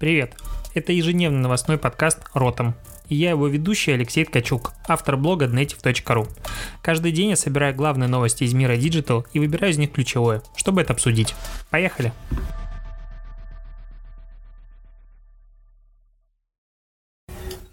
Привет! Это ежедневный новостной подкаст «Ротом». И я его ведущий Алексей Ткачук, автор блога native.ru. Каждый день я собираю главные новости из мира Digital и выбираю из них ключевое, чтобы это обсудить. Поехали!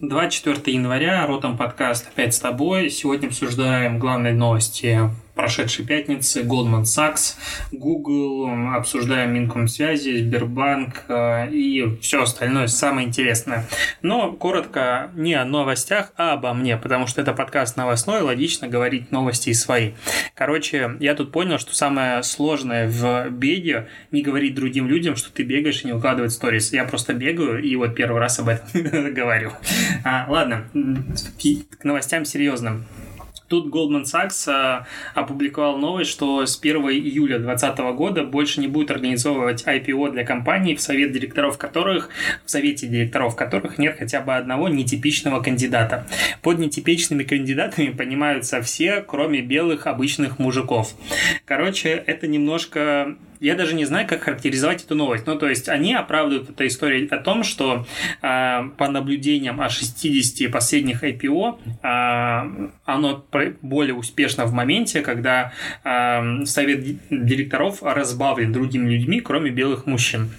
Двадцать января, Ротом подкаст опять с тобой. Сегодня обсуждаем главные новости прошедшей пятницы, Goldman Sachs, Google, обсуждаем Минкомсвязи, Сбербанк э, и все остальное самое интересное. Но коротко не о новостях, а обо мне, потому что это подкаст новостной, логично говорить новости свои. Короче, я тут понял, что самое сложное в беге не говорить другим людям, что ты бегаешь и не укладывать сторис. Я просто бегаю и вот первый раз об этом говорю. А, ладно, к новостям серьезным. Тут Goldman Sachs а, опубликовал новость, что с 1 июля 2020 года больше не будет организовывать IPO для компаний, в совет директоров которых, в совете директоров которых нет хотя бы одного нетипичного кандидата. Под нетипичными кандидатами понимаются все, кроме белых обычных мужиков. Короче, это немножко я даже не знаю, как характеризовать эту новость. Ну, то есть, они оправдывают эту историю о том, что э, по наблюдениям о 60 последних IPO э, оно более успешно в моменте, когда э, совет директоров разбавлен другими людьми, кроме белых мужчин.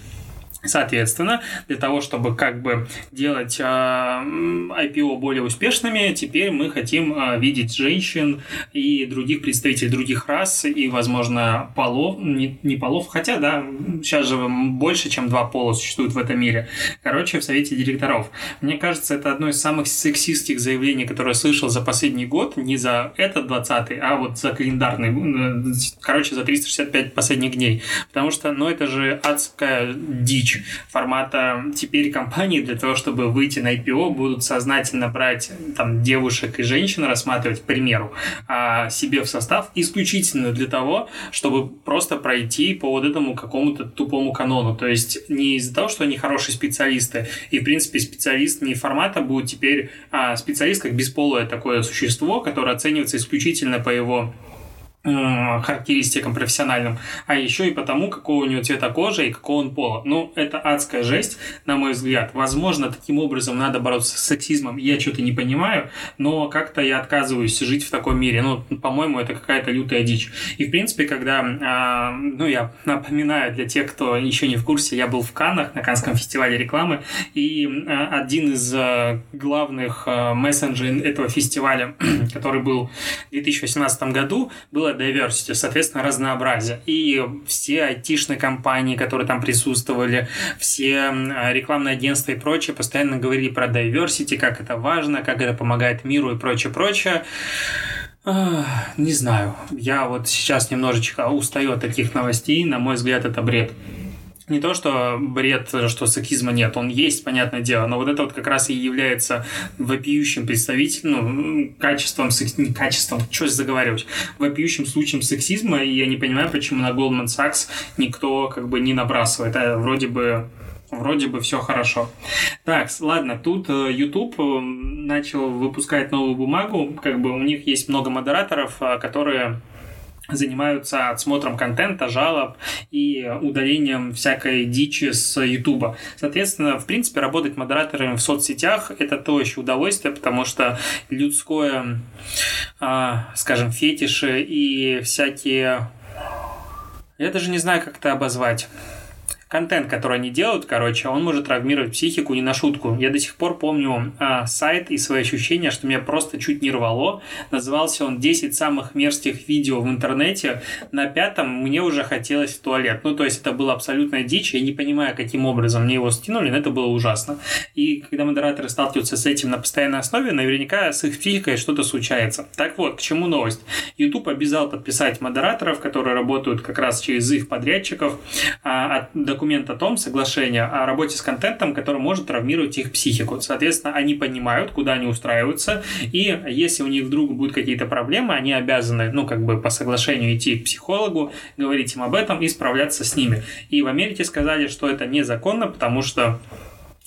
Соответственно, для того, чтобы как бы делать э, IPO более успешными, теперь мы хотим э, видеть женщин и других представителей других рас и, возможно, полов, не, не полов, хотя, да, сейчас же больше, чем два пола существуют в этом мире. Короче, в совете директоров. Мне кажется, это одно из самых сексистских заявлений, которые я слышал за последний год, не за этот 20 а вот за календарный, э, короче, за 365 последних дней. Потому что, ну, это же адская дичь формата теперь компании для того, чтобы выйти на IPO, будут сознательно брать там девушек и женщин, рассматривать, к примеру, а, себе в состав исключительно для того, чтобы просто пройти по вот этому какому-то тупому канону. То есть не из-за того, что они хорошие специалисты, и в принципе специалист не формата будет теперь а специалист как бесполое такое существо, которое оценивается исключительно по его характеристикам профессиональным, а еще и потому, какого у него цвета кожи и какого он пола. Ну, это адская жесть, на мой взгляд. Возможно, таким образом надо бороться с сексизмом, я что-то не понимаю, но как-то я отказываюсь жить в таком мире. Ну, по-моему, это какая-то лютая дичь. И, в принципе, когда, а, ну, я напоминаю для тех, кто еще не в курсе, я был в Каннах, на Канском фестивале рекламы, и а, один из а, главных а, мессенджеров этого фестиваля, который был в 2018 году, было diversity, соответственно, разнообразие. И все айтишные компании, которые там присутствовали, все рекламные агентства и прочее постоянно говорили про diversity, как это важно, как это помогает миру и прочее, прочее. Не знаю. Я вот сейчас немножечко устаю от таких новостей. На мой взгляд, это бред не то, что бред, что сексизма нет, он есть, понятное дело, но вот это вот как раз и является вопиющим представителем, ну, качеством, не качеством, что я заговариваюсь, вопиющим случаем сексизма, и я не понимаю, почему на Goldman Sachs никто как бы не набрасывает, а вроде бы Вроде бы все хорошо. Так, ладно, тут э, YouTube э, начал выпускать новую бумагу, как бы у них есть много модераторов, э, которые занимаются отсмотром контента, жалоб и удалением всякой дичи с Ютуба. Соответственно, в принципе, работать модераторами в соцсетях – это то еще удовольствие, потому что людское, а, скажем, фетиши и всякие... Я даже не знаю, как это обозвать контент, который они делают, короче, он может травмировать психику не на шутку. Я до сих пор помню а, сайт и свои ощущения, что меня просто чуть не рвало. Назывался он «10 самых мерзких видео в интернете». На пятом мне уже хотелось в туалет. Ну, то есть это было абсолютная дичь. Я не понимаю, каким образом мне его скинули, но это было ужасно. И когда модераторы сталкиваются с этим на постоянной основе, наверняка с их психикой что-то случается. Так вот, к чему новость? YouTube обязал подписать модераторов, которые работают как раз через их подрядчиков, а, документ о том, соглашение о работе с контентом, который может травмировать их психику. Соответственно, они понимают, куда они устраиваются, и если у них вдруг будут какие-то проблемы, они обязаны, ну, как бы по соглашению идти к психологу, говорить им об этом и справляться с ними. И в Америке сказали, что это незаконно, потому что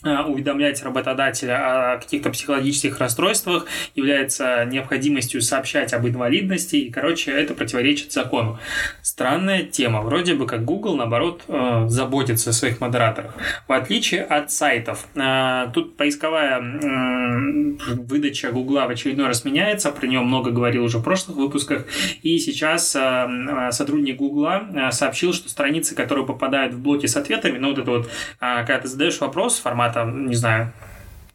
уведомлять работодателя о каких-то психологических расстройствах является необходимостью сообщать об инвалидности, и, короче, это противоречит закону. Странная тема. Вроде бы как Google, наоборот, э, заботится о своих модераторах. В отличие от сайтов. Э, тут поисковая выдача Google в очередной раз меняется, про нее много говорил уже в прошлых выпусках, и сейчас сотрудник Google сообщил, что страницы, которые попадают в блоки с ответами, ну вот это вот, когда ты задаешь вопрос, формат там, не знаю,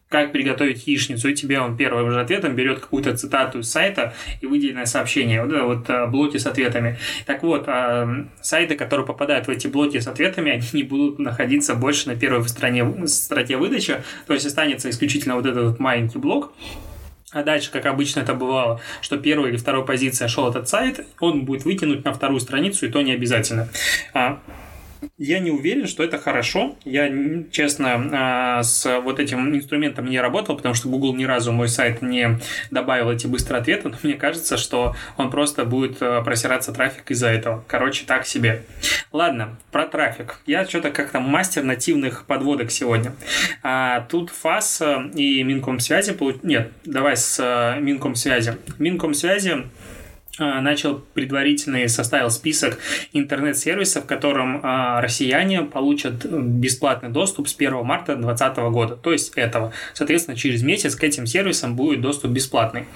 как приготовить яичницу, и тебе он первым же ответом берет какую-то цитату из сайта и выделенное сообщение. Вот вот а, блоки с ответами. Так вот, а, сайты, которые попадают в эти блоки с ответами, они не будут находиться больше на первой стороне, строке выдачи, то есть останется исключительно вот этот вот маленький блок, а дальше, как обычно это бывало, что первая или вторая позиция шел этот сайт, он будет выкинуть на вторую страницу, и то не обязательно. А, я не уверен, что это хорошо. Я, честно, а, с вот этим инструментом не работал, потому что Google ни разу мой сайт не добавил эти быстрые ответы, но мне кажется, что он просто будет а, просираться трафик из-за этого. Короче, так себе. Ладно, про трафик. Я что-то как-то мастер нативных подводок сегодня. А, тут ФАС и Минкомсвязи... Нет, давай с Минкомсвязи. Минкомсвязи а, начал предварительный, составил список интернет-сервисов, в котором а, россияне получат бесплатный доступ с 1 марта 2020 года, то есть этого. Соответственно, через месяц к этим сервисам будет доступ бесплатный.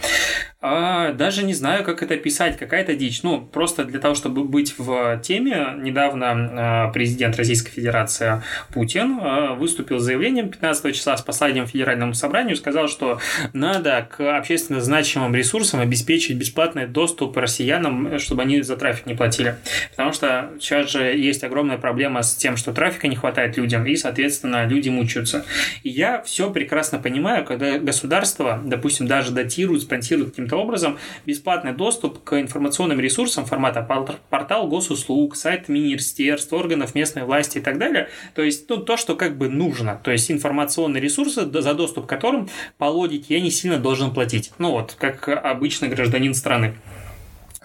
А, даже не знаю, как это писать, какая-то дичь. Ну, просто для того, чтобы быть в теме, недавно а, президент Российской Федерации Путин а, выступил с заявлением 15 числа с посланием Федеральному собранию, сказал, что надо к общественно значимым ресурсам обеспечить бесплатный доступ россиянам, чтобы они за трафик не платили. Потому что сейчас же есть огромная проблема с тем, что трафика не хватает людям, и, соответственно, люди мучаются. И я все прекрасно понимаю, когда государство, допустим, даже датирует, спонсирует образом бесплатный доступ к информационным ресурсам формата портал госуслуг, сайт министерств, органов местной власти и так далее. То есть ну, то, что как бы нужно. То есть информационные ресурсы, за доступ к которым по логике я не сильно должен платить. Ну вот, как обычный гражданин страны.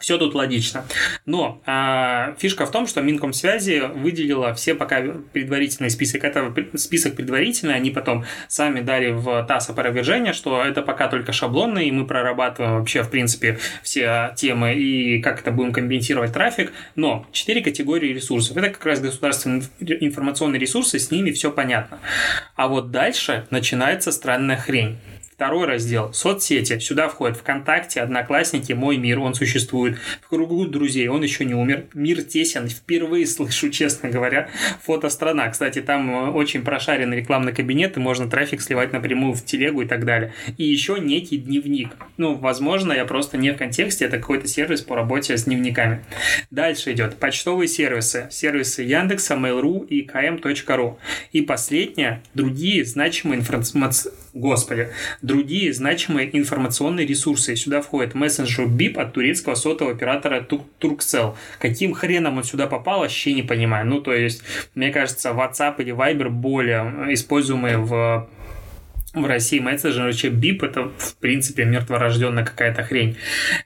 Все тут логично. Но а, фишка в том, что Минкомсвязи выделила все пока предварительный список. Это список предварительный, они потом сами дали в ТАСС опровержение, что это пока только шаблонный, и мы прорабатываем вообще, в принципе, все темы и как это будем компенсировать трафик. Но четыре категории ресурсов. Это как раз государственные информационные ресурсы, с ними все понятно. А вот дальше начинается странная хрень. Второй раздел – соцсети. Сюда входят ВКонтакте, Одноклассники, Мой мир, он существует. В кругу друзей, он еще не умер. Мир тесен, впервые слышу, честно говоря. Фотострана. Кстати, там э, очень прошаренный рекламный кабинет, и можно трафик сливать напрямую в телегу и так далее. И еще некий дневник. Ну, возможно, я просто не в контексте, это какой-то сервис по работе с дневниками. Дальше идет почтовые сервисы. Сервисы Яндекса, Mail.ru и km.ru. И последнее – другие значимые информации господи, другие значимые информационные ресурсы. Сюда входит мессенджер BIP от турецкого сотового оператора Turkcell. Каким хреном он сюда попал, вообще не понимаю. Ну, то есть, мне кажется, WhatsApp или Viber более используемые в в России мессенджер, чем BIP, это, в принципе, мертворожденная какая-то хрень.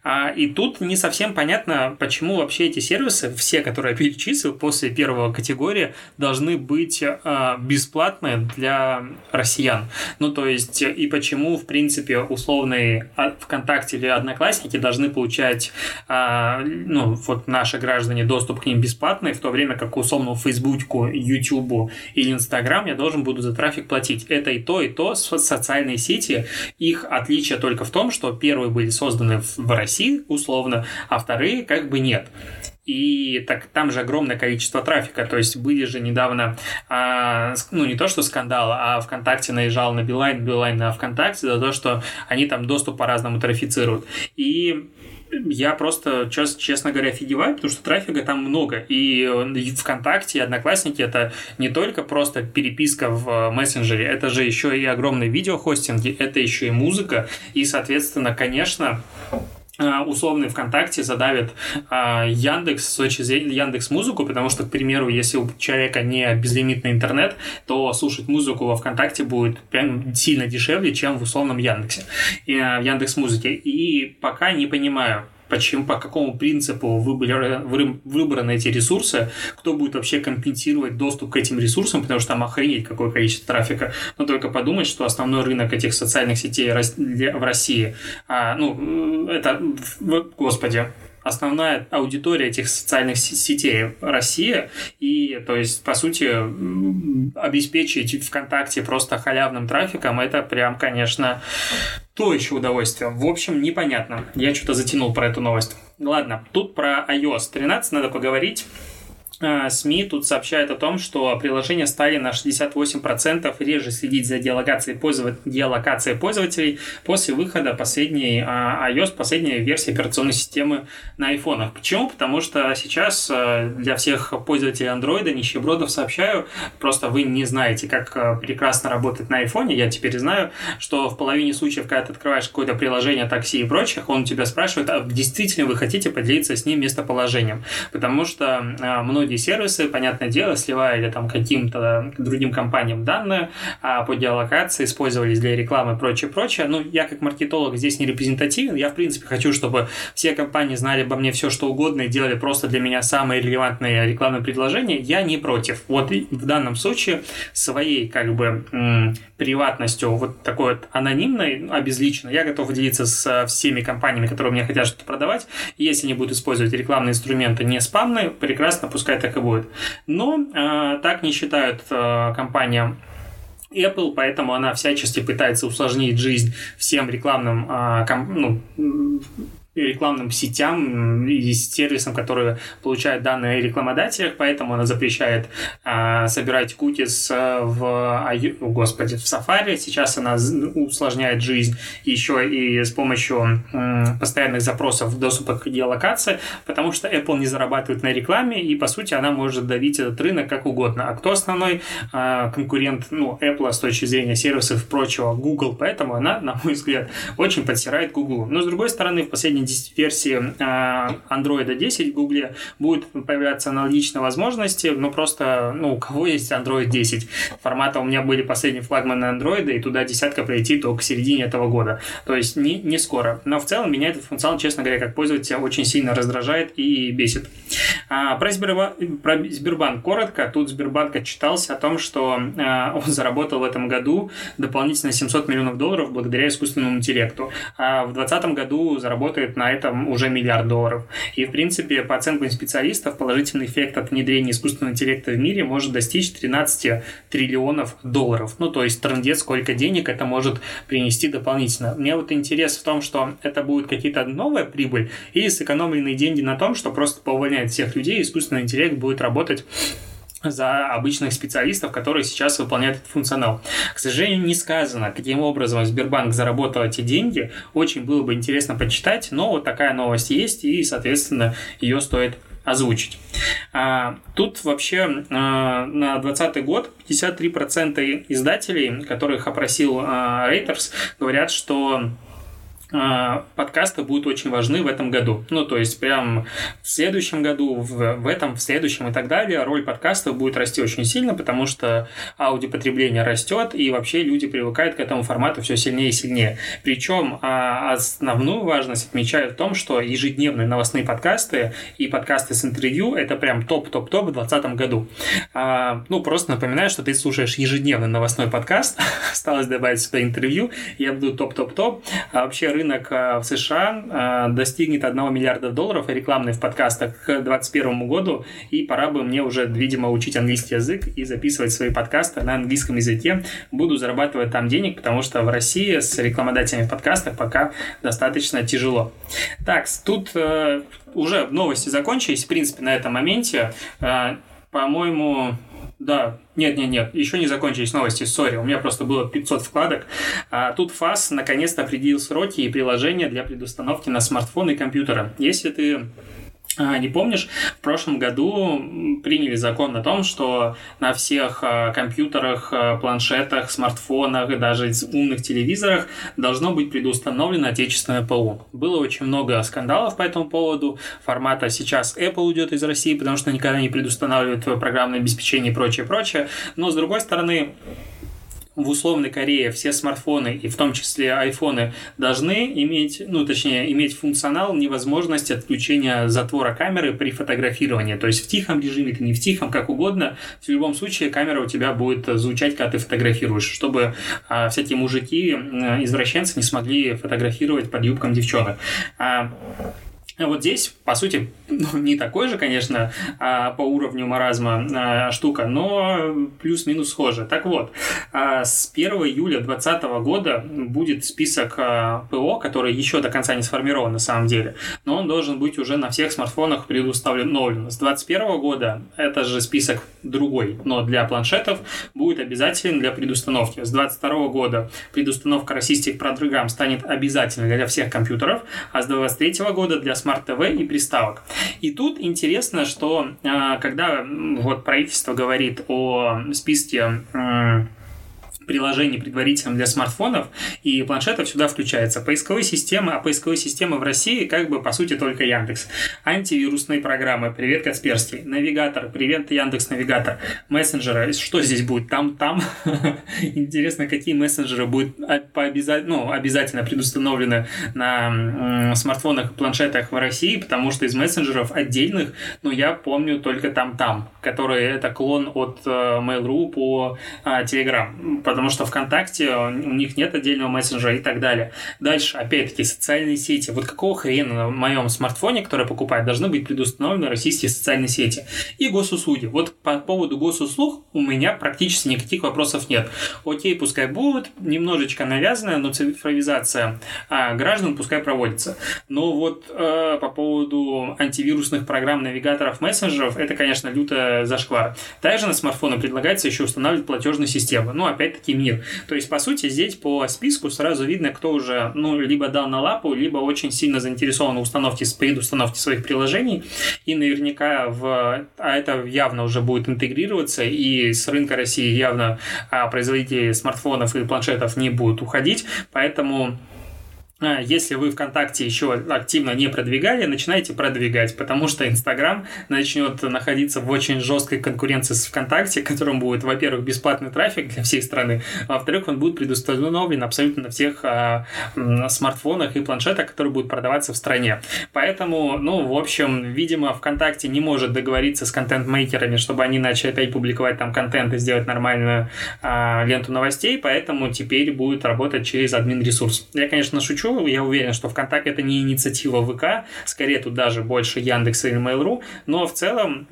А, и тут не совсем понятно, почему вообще эти сервисы, все, которые я перечислил после первого категории, должны быть а, бесплатны для россиян. Ну, то есть, и почему, в принципе, условные ВКонтакте или Одноклассники должны получать, а, ну, вот наши граждане доступ к ним бесплатный, в то время как условно Фейсбуку, Ютубу или Инстаграм я должен буду за трафик платить. Это и то, и то с социальные сети, их отличие только в том, что первые были созданы в России, условно, а вторые как бы нет. И так там же огромное количество трафика. То есть были же недавно, а, ну не то что скандал, а ВКонтакте наезжал на Билайн, Билайн на ВКонтакте за то, что они там доступ по-разному трафицируют. И я просто, честно говоря, офигеваю, потому что трафика там много. И ВКонтакте, и Одноклассники это не только просто переписка в мессенджере, это же еще и огромные видеохостинги, это еще и музыка. И, соответственно, конечно, условный ВКонтакте задавит а, Яндекс с точки зрения Яндекс Музыку, потому что, к примеру, если у человека не безлимитный интернет, то слушать музыку во ВКонтакте будет прям сильно дешевле, чем в условном Яндексе, а, в Яндекс Музыке. И пока не понимаю, почему, по какому принципу выбраны, выбраны эти ресурсы, кто будет вообще компенсировать доступ к этим ресурсам, потому что там охренеть какое количество трафика. Но только подумать, что основной рынок этих социальных сетей в России, а, ну, это, господи, основная аудитория этих социальных сетей Россия, и, то есть, по сути, обеспечить ВКонтакте просто халявным трафиком, это прям, конечно, то еще удовольствие. В общем, непонятно. Я что-то затянул про эту новость. Ладно, тут про iOS 13 надо поговорить. СМИ тут сообщают о том, что приложения стали на 68% реже следить за геолокацией, пользователей, геолокацией пользователей после выхода последней а, iOS, последней версии операционной системы на айфонах. Почему? Потому что сейчас а, для всех пользователей Android, нищебродов сообщаю, просто вы не знаете, как прекрасно работает на айфоне. Я теперь знаю, что в половине случаев, когда ты открываешь какое-то приложение такси и прочих, он тебя спрашивает, а действительно вы хотите поделиться с ним местоположением? Потому что многие многие сервисы, понятное дело, сливали там каким-то другим компаниям данные а по геолокации, использовались для рекламы и прочее, прочее. Ну, я как маркетолог здесь не репрезентативен. Я, в принципе, хочу, чтобы все компании знали обо мне все, что угодно и делали просто для меня самые релевантные рекламные предложения. Я не против. Вот в данном случае своей, как бы, приватностью, вот такой вот анонимной, обезличенной, я готов делиться с всеми компаниями, которые мне хотят что-то продавать. И если они будут использовать рекламные инструменты не спамные, прекрасно, пускай так и будет. Но э, так не считают э, компания Apple, поэтому она всячески пытается усложнить жизнь всем рекламным э, ком, ну, рекламным сетям и сервисам, которые получают данные о рекламодателях, поэтому она запрещает а, собирать кукис в, о, господи, в Safari. Сейчас она усложняет жизнь еще и с помощью м, постоянных запросов доступа к геолокации, потому что Apple не зарабатывает на рекламе, и, по сути, она может давить этот рынок как угодно. А кто основной а, конкурент ну, Apple с точки зрения сервисов и прочего? Google. Поэтому она, на мой взгляд, очень подсирает Google. Но, с другой стороны, в последние версии а, Android 10 в Google будет появляться аналогичные возможности, но просто, ну, у кого есть Android 10? Формата у меня были последние флагманы Android, и туда десятка пройти только к середине этого года. То есть не, не скоро. Но в целом меня этот функционал, честно говоря, как пользователя, очень сильно раздражает и бесит. А, про, Сбербанк, про Сбербанк коротко. Тут Сбербанк отчитался о том, что а, он заработал в этом году дополнительно 700 миллионов долларов благодаря искусственному интеллекту. А в 2020 году заработает на этом уже миллиард долларов. И, в принципе, по оценкам специалистов, положительный эффект от внедрения искусственного интеллекта в мире может достичь 13 триллионов долларов. Ну, то есть, трендец, сколько денег это может принести дополнительно. Мне вот интерес в том, что это будет какие-то новая прибыль или сэкономленные деньги на том, что просто поувольняет всех людей, искусственный интеллект будет работать за обычных специалистов, которые сейчас выполняют этот функционал. К сожалению, не сказано, каким образом Сбербанк заработал эти деньги. Очень было бы интересно почитать, но вот такая новость есть, и, соответственно, ее стоит озвучить. А, тут вообще а, на 2020 год 53% издателей, которых опросил а, Reuters, говорят, что а, подкасты будут очень важны в этом году. Ну, то есть, прям в следующем году, в, в этом, в следующем и так далее, роль подкастов будет расти очень сильно, потому что аудиопотребление растет, и вообще люди привыкают к этому формату все сильнее и сильнее. Причем а, основную важность отмечаю в том, что ежедневные новостные подкасты и подкасты с интервью – это прям топ-топ-топ в 2020 году. А, ну, просто напоминаю, что ты слушаешь ежедневный новостной подкаст, осталось добавить сюда интервью, я буду топ-топ-топ. А вообще рынок э, в США э, достигнет 1 миллиарда долларов рекламный в подкастах к 2021 году, и пора бы мне уже, видимо, учить английский язык и записывать свои подкасты на английском языке. Буду зарабатывать там денег, потому что в России с рекламодателями в подкастах пока достаточно тяжело. Так, тут э, уже новости закончились, в принципе, на этом моменте. Э, по-моему, да, нет, нет, нет, еще не закончились новости, сори, у меня просто было 500 вкладок. А тут ФАС наконец-то определил сроки и приложения для предустановки на смартфон и компьютера. Если ты не помнишь, в прошлом году приняли закон о том, что на всех а, компьютерах, а, планшетах, смартфонах и даже умных телевизорах должно быть предустановлено отечественное ПО. Было очень много скандалов по этому поводу. Формата сейчас Apple уйдет из России, потому что никогда не предустанавливает программное обеспечение и прочее, прочее. Но с другой стороны, в условной Корее все смартфоны, и в том числе айфоны, должны иметь, ну, точнее, иметь функционал невозможности отключения затвора камеры при фотографировании. То есть в тихом режиме, ты не в тихом, как угодно, в любом случае камера у тебя будет звучать, когда ты фотографируешь, чтобы а, всякие мужики, извращенцы не смогли фотографировать под юбком девчонок. А, вот здесь, по сути, ну, не такой же, конечно, а, по уровню маразма а, штука, но плюс-минус схожа. Так вот, а, с 1 июля 2020 года будет список ПО, который еще до конца не сформирован на самом деле, но он должен быть уже на всех смартфонах предустановлен. С 2021 года это же список другой, но для планшетов будет обязателен для предустановки. С 2022 года предустановка российских программ станет обязательной для всех компьютеров, а с 2023 года для смартфонов смарт-ТВ и приставок. И тут интересно, что а, когда вот правительство говорит о списке приложений предварительным для смартфонов, и планшетов сюда включается. Поисковые системы, а поисковые системы в России как бы по сути только Яндекс. Антивирусные программы, привет Касперский, навигатор, привет Яндекс Навигатор, мессенджеры, что здесь будет, там, там. Интересно, какие мессенджеры будут по ну, обязательно предустановлены на смартфонах и планшетах в России, потому что из мессенджеров отдельных, ну, я помню только там-там, которые это клон от э, Mail.ru по а, Telegram, потому что ВКонтакте у них нет отдельного мессенджера и так далее. Дальше, опять-таки, социальные сети. Вот какого хрена на моем смартфоне, который покупает, должны быть предустановлены российские социальные сети. И госуслуги. Вот по поводу госуслуг у меня практически никаких вопросов нет. Окей, пускай будут, немножечко навязанная, но цифровизация а граждан пускай проводится. Но вот э, по поводу антивирусных программ, навигаторов, мессенджеров, это, конечно, лютая зашквар. Также на смартфоны предлагается еще устанавливать платежные системы. Ну, опять-таки, некий мир. То есть, по сути, здесь по списку сразу видно, кто уже, ну, либо дал на лапу, либо очень сильно заинтересован в установке, предустановке своих приложений, и наверняка в, а это явно уже будет интегрироваться, и с рынка России явно а, производители смартфонов и планшетов не будут уходить, поэтому если вы ВКонтакте еще активно не продвигали, начинайте продвигать, потому что Инстаграм начнет находиться в очень жесткой конкуренции с ВКонтакте, которым будет, во-первых, бесплатный трафик для всей страны, а во-вторых, он будет предустановлен абсолютно на всех а, смартфонах и планшетах, которые будут продаваться в стране. Поэтому, ну, в общем, видимо, ВКонтакте не может договориться с контент-мейкерами, чтобы они начали опять публиковать там контент и сделать нормальную а, ленту новостей, поэтому теперь будет работать через админ-ресурс. Я, конечно, шучу, хочу. Я уверен, что ВКонтакте это не инициатива ВК, скорее тут даже больше Яндекса или Mail.ru, но в целом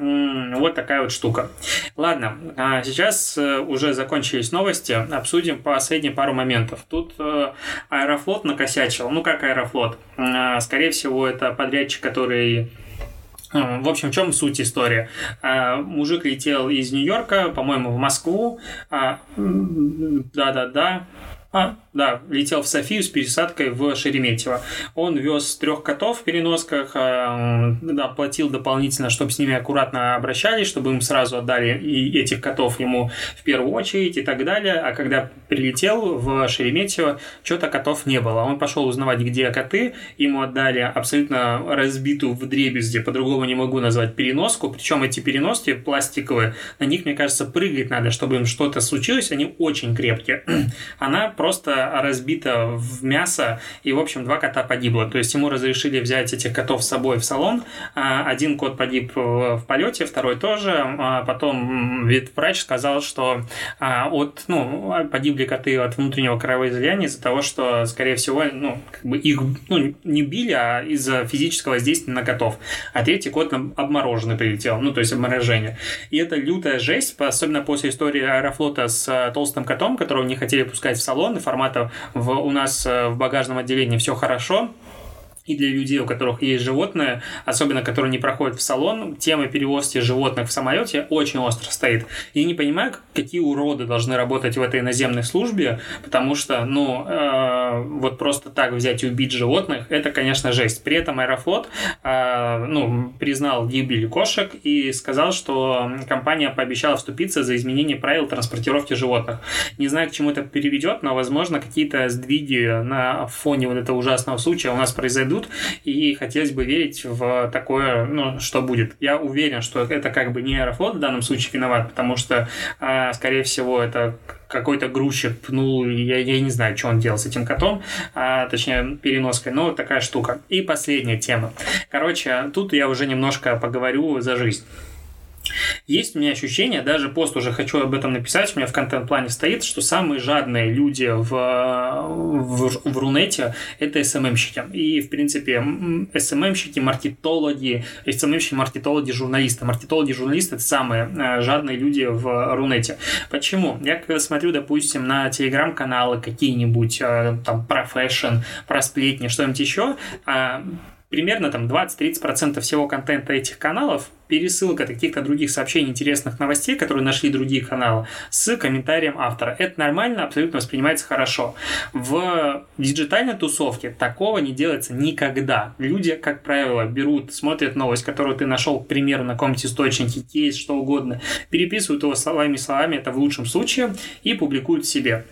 вот такая вот штука. Ладно, а сейчас э, уже закончились новости, обсудим последние пару моментов. Тут э, Аэрофлот накосячил. Ну как Аэрофлот? А, скорее всего, это подрядчик, который э, в общем, в чем суть истории? Мужик летел из Нью-Йорка, по-моему, в Москву. Да-да-да. А, да, летел в Софию с пересадкой в Шереметьево. Он вез трех котов в переносках, э, да, платил дополнительно, чтобы с ними аккуратно обращались, чтобы им сразу отдали и этих котов ему в первую очередь и так далее. А когда прилетел в Шереметьево, что-то котов не было. Он пошел узнавать, где коты, ему отдали абсолютно разбитую в дребезде, по-другому не могу назвать, переноску. Причем эти переноски пластиковые, на них, мне кажется, прыгать надо, чтобы им что-то случилось, они очень крепкие. Она просто разбита в мясо, и, в общем, два кота погибло. То есть ему разрешили взять этих котов с собой в салон. А, один кот погиб в полете, второй тоже. А потом врач сказал, что а, от, ну, погибли коты от внутреннего кровоизлияния из-за того, что, скорее всего, ну, как бы их ну, не били, а из-за физического воздействия на котов. А третий кот обмороженный прилетел, ну, то есть обморожение. И это лютая жесть, особенно после истории Аэрофлота с толстым котом, которого не хотели пускать в салон, салоны формата в, у нас э, в багажном отделении все хорошо, и для людей, у которых есть животное, особенно которые не проходят в салон, тема перевозки животных в самолете очень остро стоит. И не понимаю, какие уроды должны работать в этой наземной службе, потому что, ну, э, вот просто так взять и убить животных, это, конечно, жесть. При этом Аэрофлот, э, ну, признал гибель кошек и сказал, что компания пообещала вступиться за изменение правил транспортировки животных. Не знаю, к чему это переведет, но, возможно, какие-то сдвиги на фоне вот этого ужасного случая у нас произойдут, произойдут, и хотелось бы верить в такое, ну, что будет. Я уверен, что это как бы не Аэрофлот в данном случае виноват, потому что, а, скорее всего, это какой-то грузчик пнул, я, я не знаю, что он делал с этим котом, а, точнее, переноской, но такая штука. И последняя тема. Короче, тут я уже немножко поговорю за жизнь. Есть у меня ощущение, даже пост уже хочу об этом написать, у меня в контент-плане стоит, что самые жадные люди в, в, в Рунете – это СММщики. И, в принципе, СММщики, маркетологи, СММщики, маркетологи, журналисты. Маркетологи, журналисты – это самые э, жадные люди в Рунете. Почему? Я когда смотрю, допустим, на телеграм-каналы какие-нибудь, э, там, про fashion, про сплетни, что-нибудь еще, а, примерно там 20-30% всего контента этих каналов пересылка каких-то других сообщений, интересных новостей, которые нашли другие каналы, с комментарием автора. Это нормально, абсолютно воспринимается хорошо. В диджитальной тусовке такого не делается никогда. Люди, как правило, берут, смотрят новость, которую ты нашел, к примеру, на каком-нибудь источнике, кейс, что угодно, переписывают его словами-словами, это в лучшем случае, и публикуют себе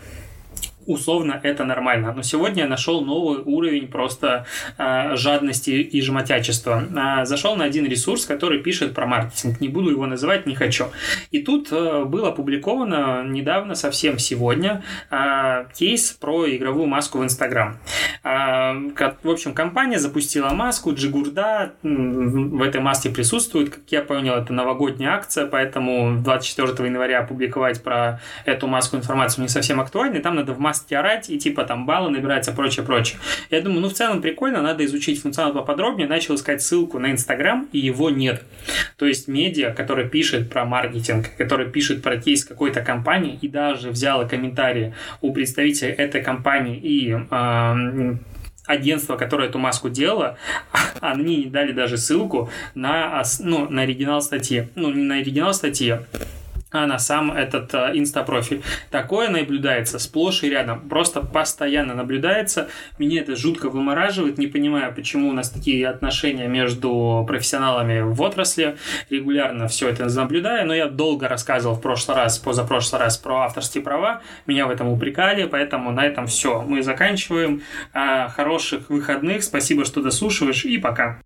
условно это нормально. Но сегодня я нашел новый уровень просто э, жадности и жмотячества. Э, зашел на один ресурс, который пишет про маркетинг. Не буду его называть, не хочу. И тут э, было опубликовано недавно, совсем сегодня, э, кейс про игровую маску в Инстаграм. Э, в общем, компания запустила маску, Джигурда в этой маске присутствует. Как я понял, это новогодняя акция, поэтому 24 января опубликовать про эту маску информацию не совсем актуально. И там надо в маске масти орать, и типа там баллы набираются, прочее, прочее. Я думаю, ну в целом прикольно, надо изучить функционал поподробнее, начал искать ссылку на Инстаграм, и его нет. То есть медиа, который пишет про маркетинг, который пишет про кейс какой-то компании, и даже взяла комментарии у представителя этой компании и э, агентство, которое эту маску делало, они не дали даже ссылку на, ну, на оригинал статьи. Ну, не на оригинал статьи, а на сам этот э, инстапрофиль. Такое наблюдается сплошь и рядом, просто постоянно наблюдается. Меня это жутко вымораживает, не понимаю, почему у нас такие отношения между профессионалами в отрасли. Регулярно все это наблюдаю, но я долго рассказывал в прошлый раз, позапрошлый раз про авторские права, меня в этом упрекали, поэтому на этом все. Мы заканчиваем. А, хороших выходных, спасибо, что дослушиваешь, и пока.